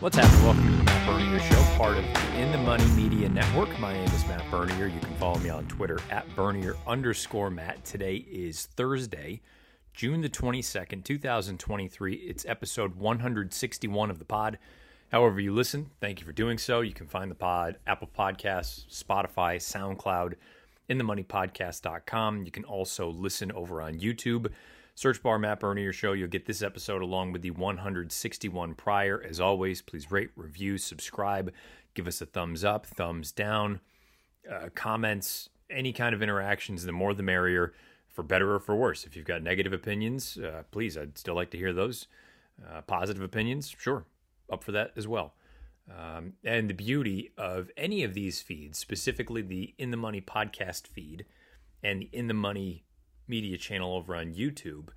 What's happening? Welcome to the Matt Bernier Show, part of the In the Money Media Network. My name is Matt Bernier. You can follow me on Twitter at Bernier underscore Matt. Today is Thursday, June the 22nd, 2023. It's episode 161 of the pod. However, you listen, thank you for doing so. You can find the pod, Apple Podcasts, Spotify, SoundCloud, inthemoneypodcast.com. You can also listen over on YouTube. Search bar Matt Bernier Show. You'll get this episode along with the 161 prior. As always, please rate, review, subscribe, give us a thumbs up, thumbs down, uh, comments, any kind of interactions. The more the merrier, for better or for worse. If you've got negative opinions, uh, please, I'd still like to hear those. Uh, positive opinions, sure, up for that as well. Um, and the beauty of any of these feeds, specifically the In the Money podcast feed and the In the Money media channel over on YouTube,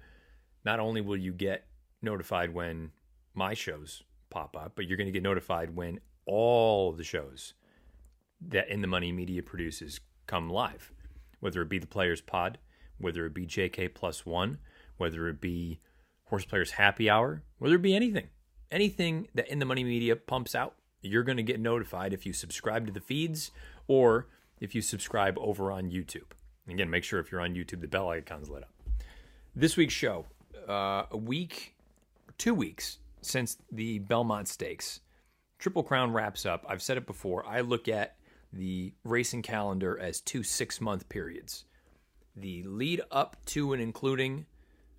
not only will you get notified when my shows pop up, but you're going to get notified when all the shows that In the Money Media produces come live, whether it be the Players Pod, whether it be JK Plus One, whether it be Horse Players Happy Hour, whether it be anything. Anything that In the Money Media pumps out, you're going to get notified if you subscribe to the feeds or if you subscribe over on YouTube. Again, make sure if you're on YouTube, the bell icon's lit up. This week's show, uh, a week, two weeks since the Belmont Stakes, Triple Crown wraps up. I've said it before. I look at the racing calendar as two six month periods. The lead up to and including,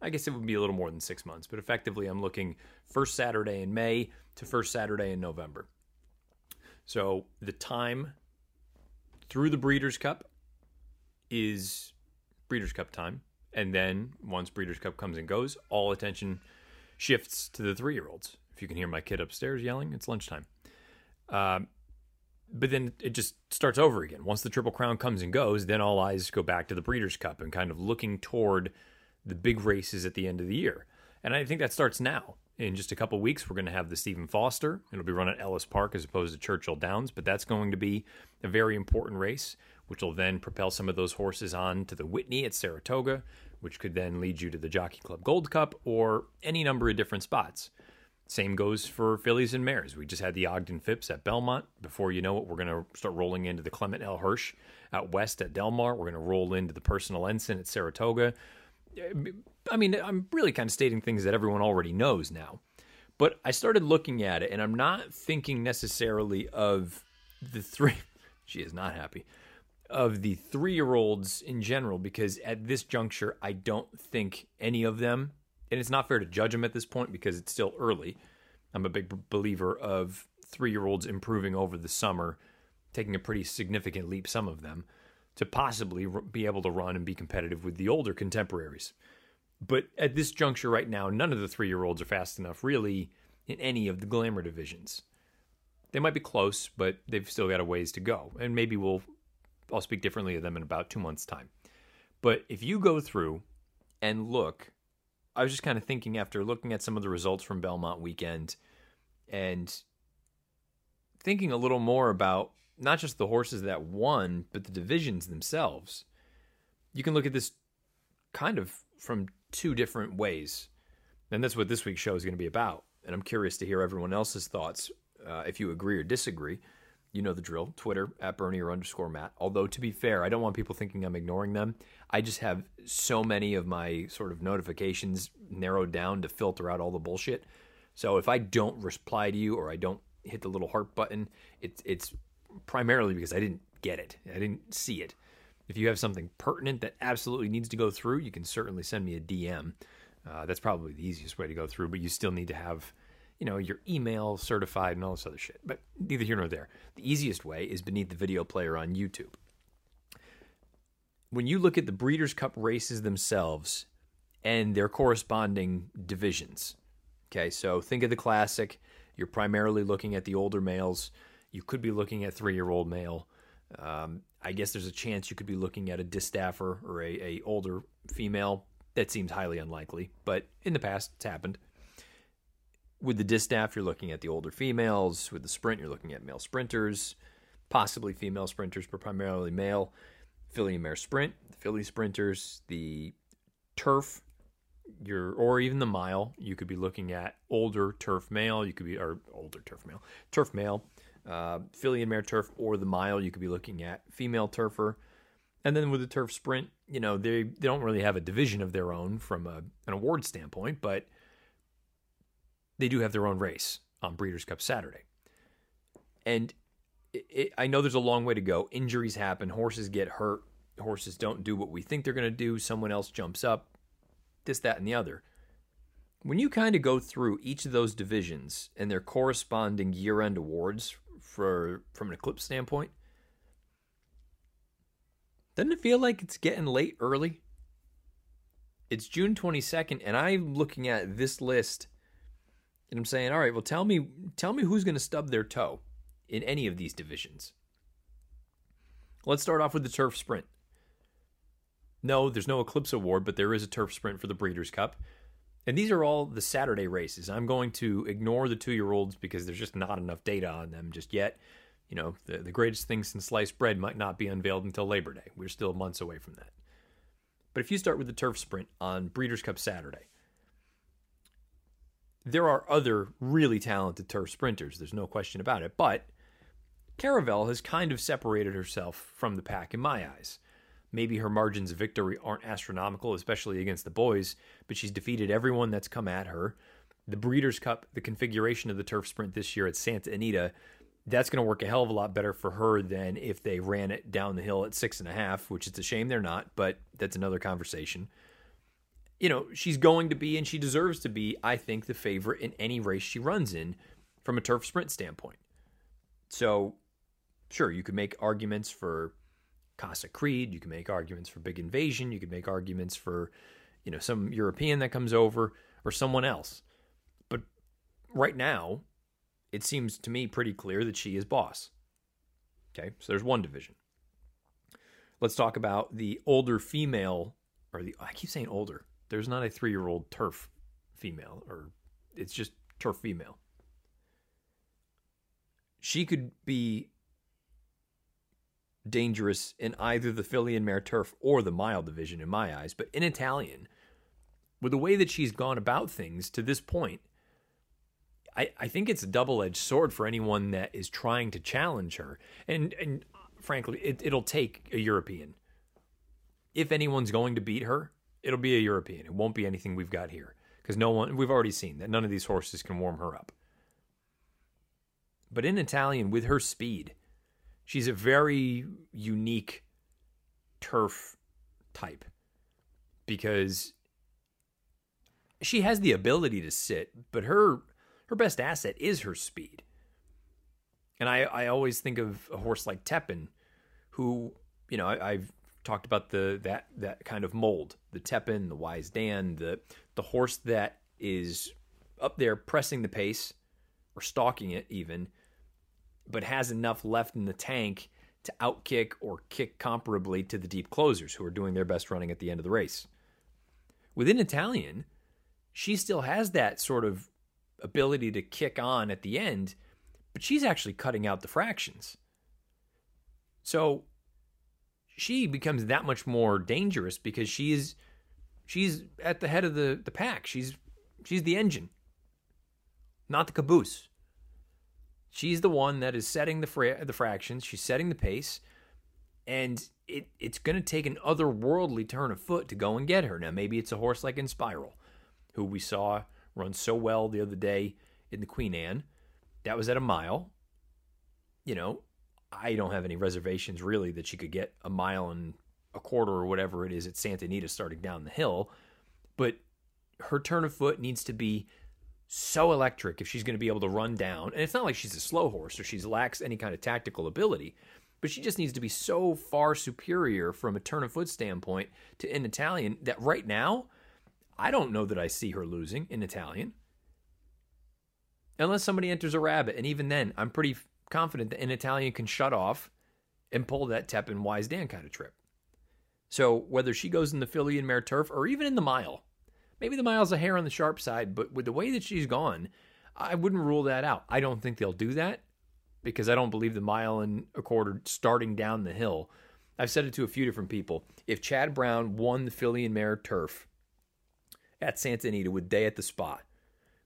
I guess it would be a little more than six months, but effectively, I'm looking first Saturday in May to first Saturday in November. So the time through the Breeders' Cup is Breeders' Cup time. And then once Breeders' Cup comes and goes, all attention shifts to the three year olds. If you can hear my kid upstairs yelling, it's lunchtime. Um, but then it just starts over again. Once the Triple Crown comes and goes, then all eyes go back to the Breeders' Cup and kind of looking toward the big races at the end of the year. And I think that starts now. In just a couple weeks, we're going to have the Stephen Foster. It'll be run at Ellis Park as opposed to Churchill Downs, but that's going to be a very important race which will then propel some of those horses on to the Whitney at Saratoga, which could then lead you to the Jockey Club Gold Cup or any number of different spots. Same goes for fillies and mares. We just had the Ogden Phipps at Belmont. Before you know it, we're going to start rolling into the Clement L. Hirsch out west at Del Mar. We're going to roll into the Personal Ensign at Saratoga. I mean, I'm really kind of stating things that everyone already knows now. But I started looking at it, and I'm not thinking necessarily of the three. She is not happy of the three year olds in general because at this juncture, I don't think any of them, and it's not fair to judge them at this point because it's still early. I'm a big believer of three year olds improving over the summer, taking a pretty significant leap, some of them, to possibly be able to run and be competitive with the older contemporaries. But at this juncture right now, none of the three year olds are fast enough, really, in any of the glamour divisions. They might be close, but they've still got a ways to go. And maybe we'll I'll speak differently to them in about two months' time. But if you go through and look, I was just kind of thinking after looking at some of the results from Belmont weekend and thinking a little more about not just the horses that won, but the divisions themselves. You can look at this kind of from two different ways. And that's what this week's show is going to be about. And I'm curious to hear everyone else's thoughts, uh, if you agree or disagree you know the drill. Twitter at Bernier underscore Matt. Although to be fair, I don't want people thinking I'm ignoring them. I just have so many of my sort of notifications narrowed down to filter out all the bullshit. So if I don't reply to you or I don't hit the little heart button, it's it's primarily because I didn't get it. I didn't see it. If you have something pertinent that absolutely needs to go through, you can certainly send me a DM. Uh, that's probably the easiest way to go through, but you still need to have you know, your email certified and all this other shit. But neither here nor there. The easiest way is beneath the video player on YouTube. When you look at the Breeders' Cup races themselves and their corresponding divisions, okay, so think of the classic. You're primarily looking at the older males. You could be looking at three year old male. Um, I guess there's a chance you could be looking at a distaffer or a, a older female. That seems highly unlikely, but in the past it's happened with the distaff, you're looking at the older females. With the sprint, you're looking at male sprinters, possibly female sprinters, but primarily male. And mare sprint, the filly sprinters, the turf your or even the mile. You could be looking at older turf male. You could be or older turf male, turf male, uh, filly and mare turf, or the mile. You could be looking at female turfer. And then with the turf sprint, you know they they don't really have a division of their own from a, an award standpoint, but they do have their own race on Breeders' Cup Saturday. And it, it, I know there's a long way to go. Injuries happen, horses get hurt, horses don't do what we think they're going to do, someone else jumps up, this, that, and the other. When you kind of go through each of those divisions and their corresponding year end awards for from an eclipse standpoint, doesn't it feel like it's getting late early? It's June 22nd, and I'm looking at this list and I'm saying, all right, well tell me tell me who's gonna stub their toe in any of these divisions. Let's start off with the turf sprint. No, there's no Eclipse Award, but there is a turf sprint for the Breeders' Cup. And these are all the Saturday races. I'm going to ignore the two year olds because there's just not enough data on them just yet. You know, the, the greatest thing since sliced bread might not be unveiled until Labor Day. We're still months away from that. But if you start with the turf sprint on Breeders' Cup Saturday, there are other really talented turf sprinters. There's no question about it. But Caravel has kind of separated herself from the pack in my eyes. Maybe her margins of victory aren't astronomical, especially against the boys, but she's defeated everyone that's come at her. The Breeders' Cup, the configuration of the turf sprint this year at Santa Anita, that's going to work a hell of a lot better for her than if they ran it down the hill at six and a half, which it's a shame they're not, but that's another conversation you know, she's going to be and she deserves to be, I think, the favorite in any race she runs in from a turf sprint standpoint. So, sure, you could make arguments for Casa Creed, you can make arguments for Big Invasion, you could make arguments for, you know, some European that comes over or someone else. But right now, it seems to me pretty clear that she is boss. Okay, so there's one division. Let's talk about the older female, or the, I keep saying older. There's not a three year old turf female, or it's just turf female. She could be dangerous in either the filly and mare turf or the mile division, in my eyes. But In Italian, with the way that she's gone about things to this point, I, I think it's a double edged sword for anyone that is trying to challenge her. And and frankly, it, it'll take a European. If anyone's going to beat her, it'll be a European. It won't be anything we've got here because no one we've already seen that none of these horses can warm her up. But In Italian, with her speed, she's a very unique turf type because she has the ability to sit, but her her best asset is her speed. And I, I always think of a horse like Tepin, who, you know, I, have talked about the that that kind of mold, the Tepin, the Wise Dan, the the horse that is up there pressing the pace or stalking it even, but has enough left in the tank to outkick or kick comparably to the deep closers who are doing their best running at the end of the race. Within Italian, she still has that sort of ability to kick on at the end, but she's actually cutting out the fractions. So she becomes that much more dangerous because she's she's at the head of the, the pack. She's she's the engine, not the caboose. She's the one that is setting the fra- the fractions. She's setting the pace, and it it's going to take an otherworldly turn of foot to go and get her. Now maybe it's a horse like Inspiral, who we saw run so well the other day in the Queen Anne. That was at a mile. You know, I don't have any reservations really that she could get a mile and a quarter or whatever it is at Santa Anita starting down the hill. But her turn of foot needs to be so electric if she's going to be able to run down. And it's not like she's a slow horse or she lacks any kind of tactical ability, but she just needs to be so far superior from a turn of foot standpoint to In Italian that right now, I don't know that I see her losing In Italian. Unless somebody enters a rabbit. And even then, I'm pretty confident that In Italian can shut off and pull that Tepin Wise Dan kind of trip. So whether she goes in the filly and mare turf or even in the mile, maybe the mile's a hair on the sharp side, but with the way that she's gone, I wouldn't rule that out. I don't think they'll do that because I don't believe the mile and a quarter starting down the hill. I've said it to a few different people. If Chad Brown won the filly and mare turf at Santa Anita with Day at the Spa,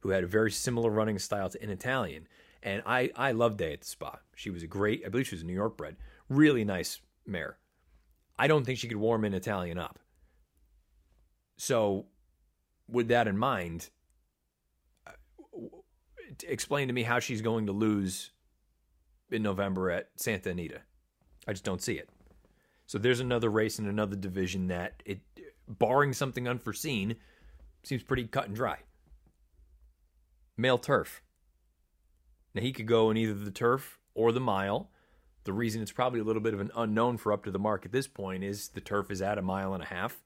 who had a very similar running style to In Italian. And I, I love Day at the Spa. She was a great, I believe she was a New York bred, really nice mare. I don't think she could warm In Italian up. So, with that in mind, uh, explain to me how she's going to lose in November at Santa Anita. I just don't see it. So there's another race in another division that it barring something unforeseen seems pretty cut and dry. Male turf. Now he could go in either the turf or the mile. The reason it's probably a little bit of an unknown for Up to the Mark at this point is the turf is at a mile and a half.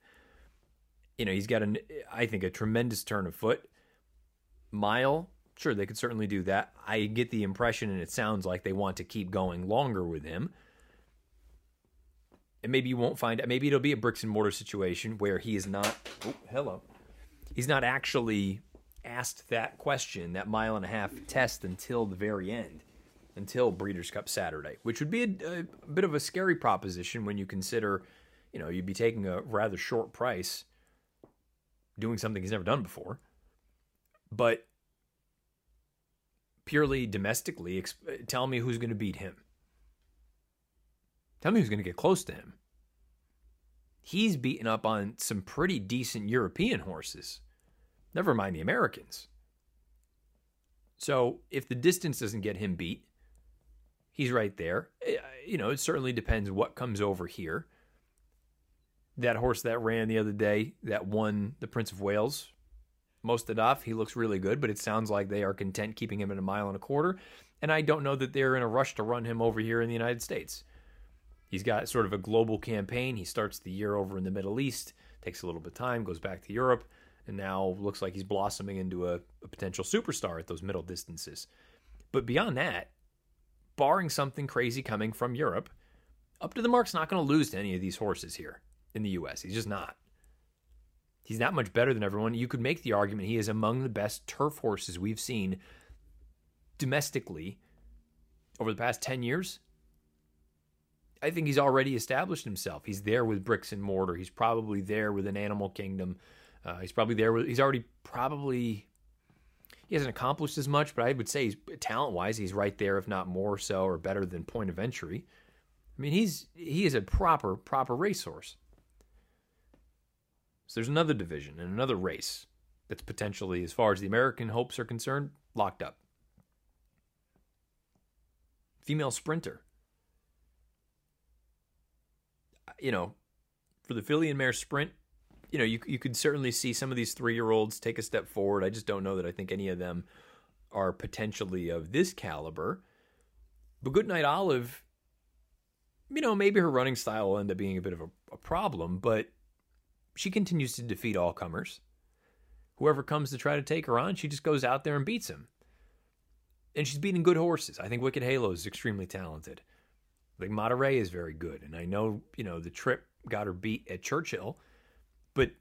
You know, he's got an I think a tremendous turn of foot. Mile, sure they could certainly do that. I get the impression and it sounds like they want to keep going longer with him and maybe you won't find maybe it'll be a Bricks and Mortar situation where he is not oh, hello he's not actually asked that question that mile and a half test until the very end until Breeders' Cup saturday which would be a, a bit of a scary proposition when you consider you know you'd be taking a rather short price doing something he's never done before but purely domestically tell me who's going to beat him Tell me who's going to get close to him. He's beaten up on some pretty decent European horses. Never mind the Americans. So if the distance doesn't get him beat, he's right there. Eh, you know, it certainly depends what comes over here. That horse that ran the other day that won the Prince of Wales, Mostahdaf, he looks really good, but it sounds like they are content keeping him at a mile and a quarter. And I don't know that they're in a rush to run him over here in the United States. He's got sort of a global campaign. He starts the year over in the Middle East, takes a little bit of time, goes back to Europe, and now looks like he's blossoming into a, a potential superstar at those middle distances. But beyond that, barring something crazy coming from Europe, Up to the Mark's not going to lose to any of these horses here in the U.S. He's just not. He's not much better than everyone. You could make the argument he is among the best turf horses we've seen domestically over the past 10 years. I think he's already established himself. He's there with Bricks and Mortar. He's probably there with an Animal Kingdom. Uh, he's probably there with. He's already probably. He hasn't accomplished as much, but I would say he's talent wise, he's right there, if not more so, or better than Point of Entry. I mean, he's he is a proper proper racehorse. So there's another division and another race that's potentially, as far as the American hopes are concerned, locked up. Female sprinter. you know, for the filly and mare sprint, you know, you you could certainly see some of these three year olds take a step forward. I just don't know that I think any of them are potentially of this caliber. But Goodnight Olive, you know, maybe her running style will end up being a bit of a, a problem, but she continues to defeat all comers. Whoever comes to try to take her on, she just goes out there and beats him. And she's beating good horses. I think Wicked Halo is extremely talented. Like Monterey is very good, and I know you know the trip got her beat at Churchill, but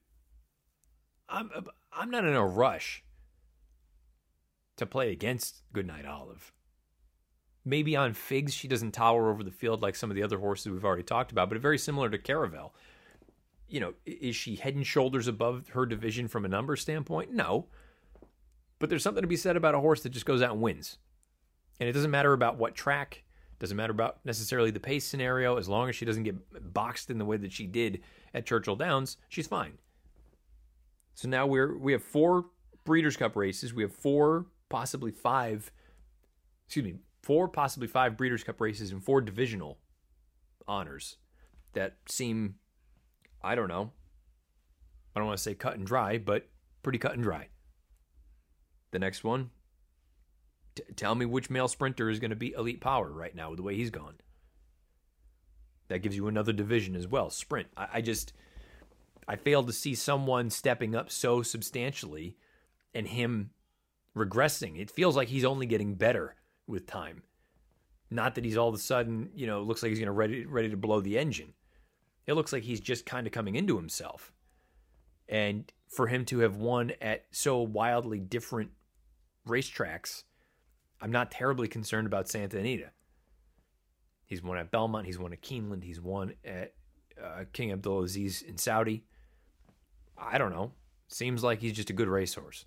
I'm I'm not in a rush to play against Goodnight Olive. Maybe on figs she doesn't tower over the field like some of the other horses we've already talked about, but very similar to Caravel. You know, is she head and shoulders above her division from a number standpoint? No. But there's something to be said about a horse that just goes out and wins. And it doesn't matter about what track, doesn't matter about necessarily the pace scenario. As long as she doesn't get boxed in the way that she did at Churchill Downs, she's fine. So now we're we have four Breeders' Cup races. We have four, possibly five. Excuse me, four, possibly five Breeders' Cup races and four divisional honors that seem, I don't know. I don't want to say cut and dry, but pretty cut and dry. The next one, T- tell me which male sprinter is going to be Elite Power right now with the way he's gone. That gives you another division as well. Sprint. I, I just I failed to see someone stepping up so substantially and him regressing. It feels like he's only getting better with time. Not that he's all of a sudden, you know, looks like he's going to ready ready to blow the engine. It looks like he's just kind of coming into himself. And for him to have won at so wildly different racetracks I'm not terribly concerned about Santa Anita. He's won at Belmont. He's won at Keeneland. He's won at uh, King Abdulaziz in Saudi. I don't know. seems like he's just a good racehorse.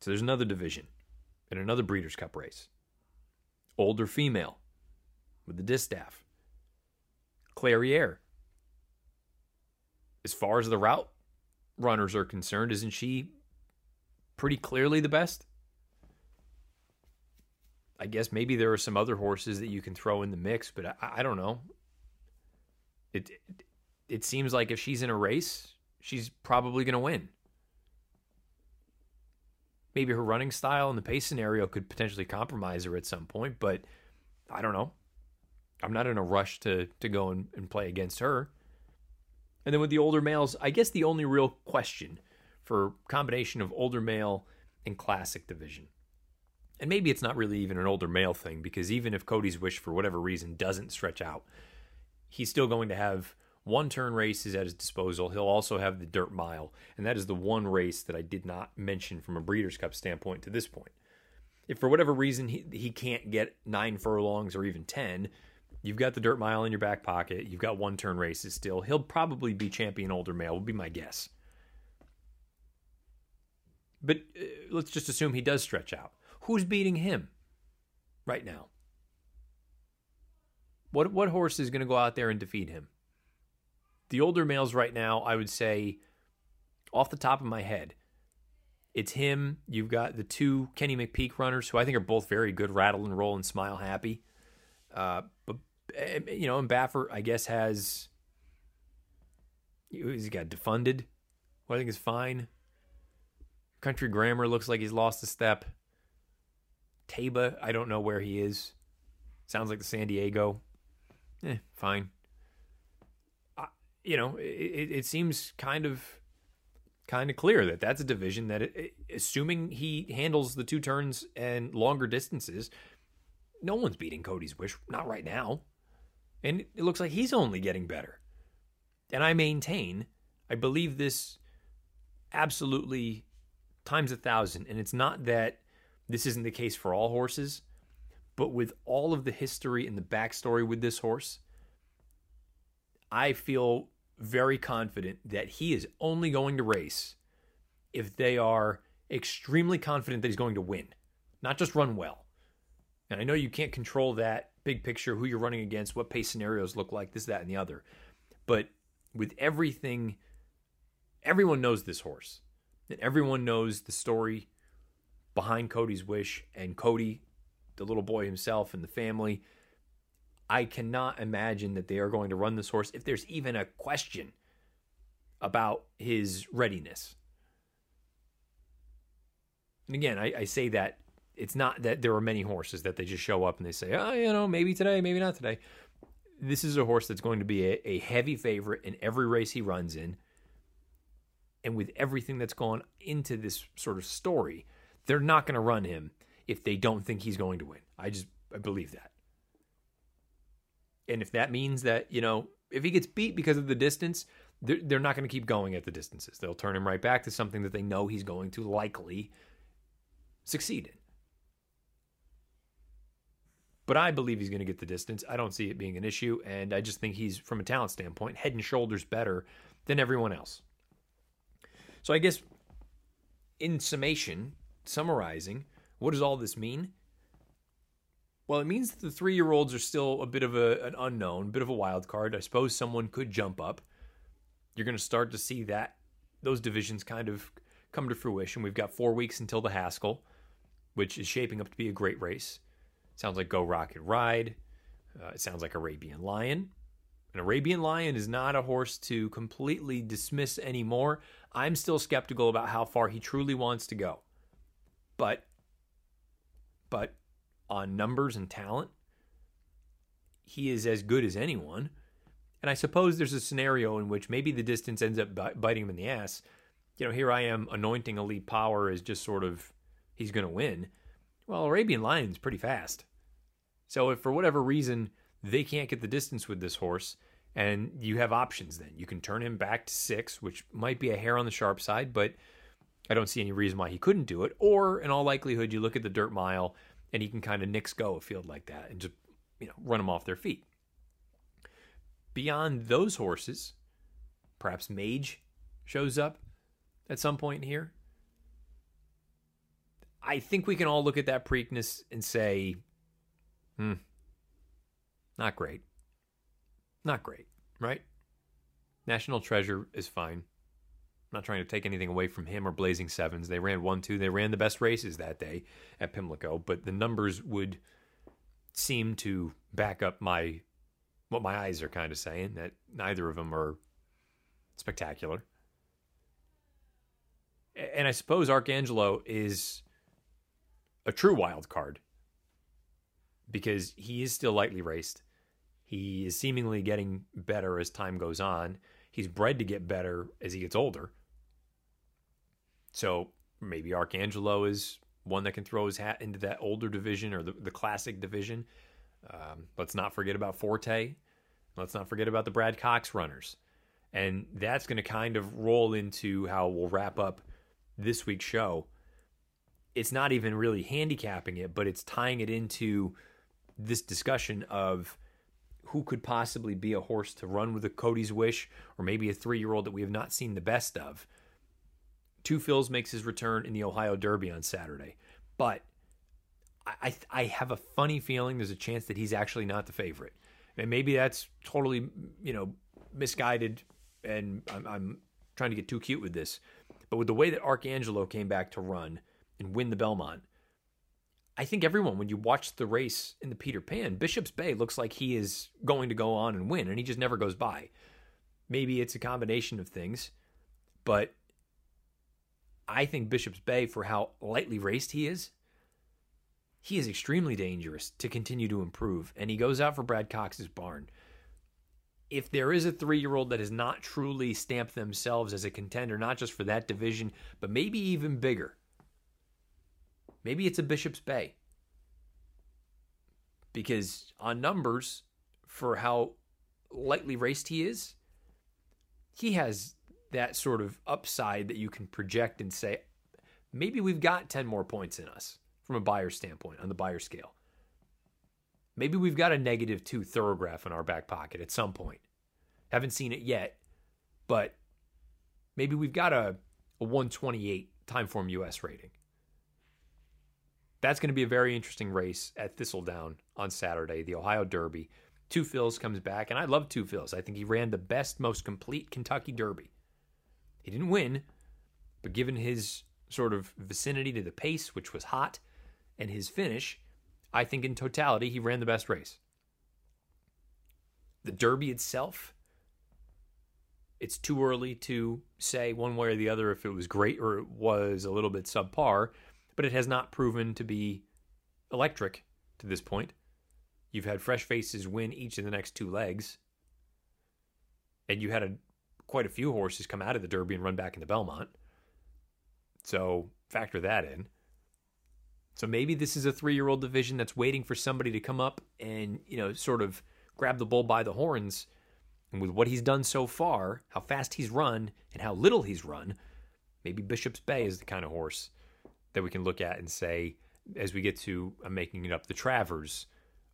So there's another division in another Breeders' Cup race. Older female with the distaff. Clairiere. As far as the route runners are concerned, isn't she pretty clearly the best? I guess maybe there are some other horses that you can throw in the mix, but I, I don't know. It, it it seems like if she's in a race, she's probably going to win. Maybe her running style and the pace scenario could potentially compromise her at some point, but I don't know. I'm not in a rush to to go and, and play against her. And then with the older males, I guess the only real question for combination of older male and classic division and maybe it's not really even an older male thing because even if Cody's Wish for whatever reason doesn't stretch out, he's still going to have one turn races at his disposal. He'll also have the dirt mile, and that is the one race that I did not mention from a Breeders' Cup standpoint to this point. If for whatever reason he, he can't get nine furlongs or even 10, you've got the dirt mile in your back pocket. You've got one turn races still. He'll probably be champion older male, would be my guess. But uh, let's just assume he does stretch out. Who's beating him right now? What what horse is going to go out there and defeat him? The older males right now, I would say, off the top of my head, it's him. You've got the two Kenny McPeek runners, who I think are both very good. Rattle N Roll and Smile Happy. Uh, but you know, and Baffert, I guess, has he's got Defunded, I think is fine. Country Grammar looks like he's lost a step. Taiba, I don't know where he is. Sounds like the San Diego. Eh, fine. Uh, you know, it, it, seems kind of kind of clear that that's a division that, it, assuming he handles the two turns and longer distances, no one's beating Cody's Wish. Not right now. And it looks like he's only getting better. And I maintain, I believe this absolutely times a thousand. And it's not that this isn't the case for all horses, but with all of the history and the backstory with this horse, I feel very confident that he is only going to race if they are extremely confident that he's going to win, not just run well. And I know you can't control that big picture, who you're running against, what pace scenarios look like, this, that, and the other. But with everything, everyone knows this horse, and everyone knows the story behind Cody's Wish and Cody, the little boy himself, and the family. I cannot imagine that they are going to run this horse if there's even a question about his readiness. And again, I, I, say that it's not that there are many horses that they just show up and they say, oh, you know, maybe today, maybe not today. This is a horse that's going to be a, a heavy favorite in every race he runs in. And with everything that's gone into this sort of story, they're not going to run him if they don't think he's going to win. I just I believe that. And if that means that, you know, if he gets beat because of the distance, they're, they're not going to keep going at the distances. They'll turn him right back to something that they know he's going to likely succeed in. But I believe he's going to get the distance. I don't see it being an issue. And I just think he's, from a talent standpoint, head and shoulders better than everyone else. So I guess in summation, summarizing, what does all this mean? Well, it means that the three year olds are still a bit of a, an unknown, bit of a wild card. I suppose someone could jump up. You're going to start to see that those divisions kind of come to fruition. We've got four weeks until the Haskell, which is shaping up to be a great race. Sounds like Geaux Rocket Ride. Uh, it sounds like Arabian Lion. An Arabian Lion is not a horse to completely dismiss anymore. I'm still skeptical about how far he truly wants to go. But but on numbers and talent, he is as good as anyone. And I suppose there's a scenario in which maybe the distance ends up biting him in the ass. You know, here I am anointing Elite Power as just sort of he's going to win. Well, Arabian Lion's pretty fast. So if for whatever reason they can't get the distance with this horse, and you have options then. You can turn him back to six, which might be a hair on the sharp side, but I don't see any reason why he couldn't do it. Or in all likelihood, you look at the dirt mile and he can kind of nix go a field like that and just you know run them off their feet. Beyond those horses, perhaps Mage shows up at some point here. I think we can all look at that Preakness and say, hmm, not great. Not great, right? National Treasure is fine. I'm not trying to take anything away from him or Blazing Sevens. They ran 1 2. They ran the best races that day at Pimlico, but the numbers would seem to back up my what my eyes are kind of saying that neither of them are spectacular. And I suppose Arcangelo is a true wild card because he is still lightly raced. He is seemingly getting better as time goes on. He's bred to get better as he gets older. So maybe Arcangelo is one that can throw his hat into that older division or the, the classic division. Um, let's not forget about Forte. Let's not forget about the Brad Cox runners. And that's going to kind of roll into how we'll wrap up this week's show. It's not even really handicapping it, but it's tying it into this discussion of who could possibly be a horse to run with a Cody's Wish or maybe a three year old that we have not seen the best of. Two Phils makes his return in the Ohio Derby on Saturday, but I, I have a funny feeling there's a chance that he's actually not the favorite. And maybe that's totally, you know, misguided and I'm, I'm trying to get too cute with this. But with the way that Arcangelo came back to run and win the Belmont, I think everyone, when you watch the race in the Peter Pan, Bishop's Bay looks like he is going to go on and win, and he just never goes by. Maybe it's a combination of things, but I think Bishop's Bay, for how lightly raced he is, he is extremely dangerous to continue to improve. And he goes out for Brad Cox's barn. If there is a three year old that has not truly stamped themselves as a contender, not just for that division, but maybe even bigger, maybe it's a Bishop's Bay. Because on numbers, for how lightly raced he is, he has that sort of upside that you can project and say, maybe we've got 10 more points in us from a Beyer standpoint on the Beyer scale. Maybe we've got a negative two Thoro-Graph in our back pocket at some point. Haven't seen it yet, but maybe we've got a, a 128 Timeform US rating. That's going to be a very interesting race at Thistledown on Saturday, the Ohio Derby. Two Phils comes back, and I love Two Phils. I think he ran the best, most complete Kentucky Derby. He didn't win, but given his sort of vicinity to the pace, which was hot, and his finish, I think in totality, he ran the best race. The Derby itself, it's too early to say one way or the other if it was great or it was a little bit subpar, but it has not proven to be electric to this point. You've had fresh faces win each of the next two legs, and you had a, quite a few horses come out of the Derby and run back in the Belmont. So factor that in. So maybe this is a three year old division that's waiting for somebody to come up and, you know, sort of grab the bull by the horns. And with what he's done so far, how fast he's run and how little he's run, maybe Bishop's Bay is the kind of horse that we can look at and say, as we get to uh, making it up, the Travers,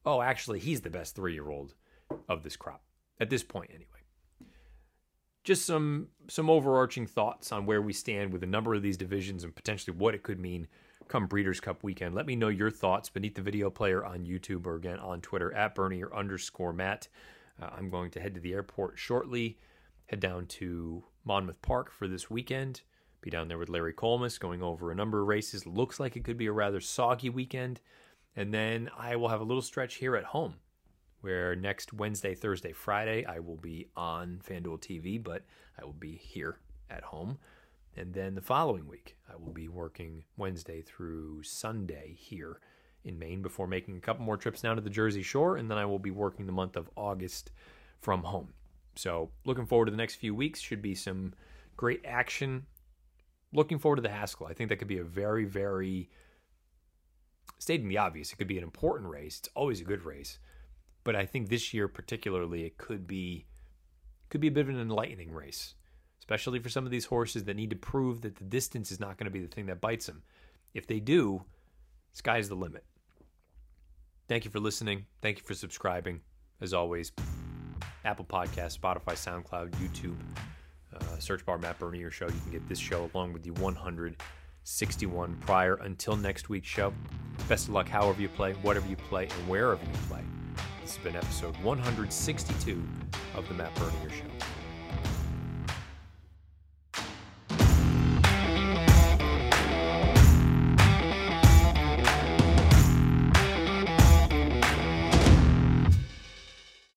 oh, actually, he's the best three year old of this crop at this point, anyway. Just some some overarching thoughts on where we stand with a number of these divisions and potentially what it could mean come Breeders' Cup weekend. Let me know your thoughts beneath the video player on YouTube or again on Twitter at Bernier underscore Matt. Uh, I'm going to head to the airport shortly, head down to Monmouth Park for this weekend. Be down there with Larry Collmus going over a number of races. Looks like it could be a rather soggy weekend. And then I will have a little stretch here at home where next Wednesday, Thursday, Friday, I will be on FanDuel TV, but I will be here at home. And then the following week, I will be working Wednesday through Sunday here in Maine before making a couple more trips down to the Jersey Shore. And then I will be working the month of August from home. So, looking forward to the next few weeks. Should be some great action. Looking forward to the Haskell. I think that could be a very, very, stating the obvious, it could be an important race. It's always a good race. But I think this year, particularly, it could be could be a bit of an enlightening race especially for some of these horses that need to prove that the distance is not going to be the thing that bites them. If they do, sky's the limit. Thank you for listening. Thank you for subscribing. As always, Apple Podcasts, Spotify, SoundCloud, YouTube, Uh, search bar Matt Bernier show. You can get this show along with the 161 prior. Until next week's show, best of luck however you play, whatever you play, and wherever you play. This has been episode 162 of the Matt Bernier Show.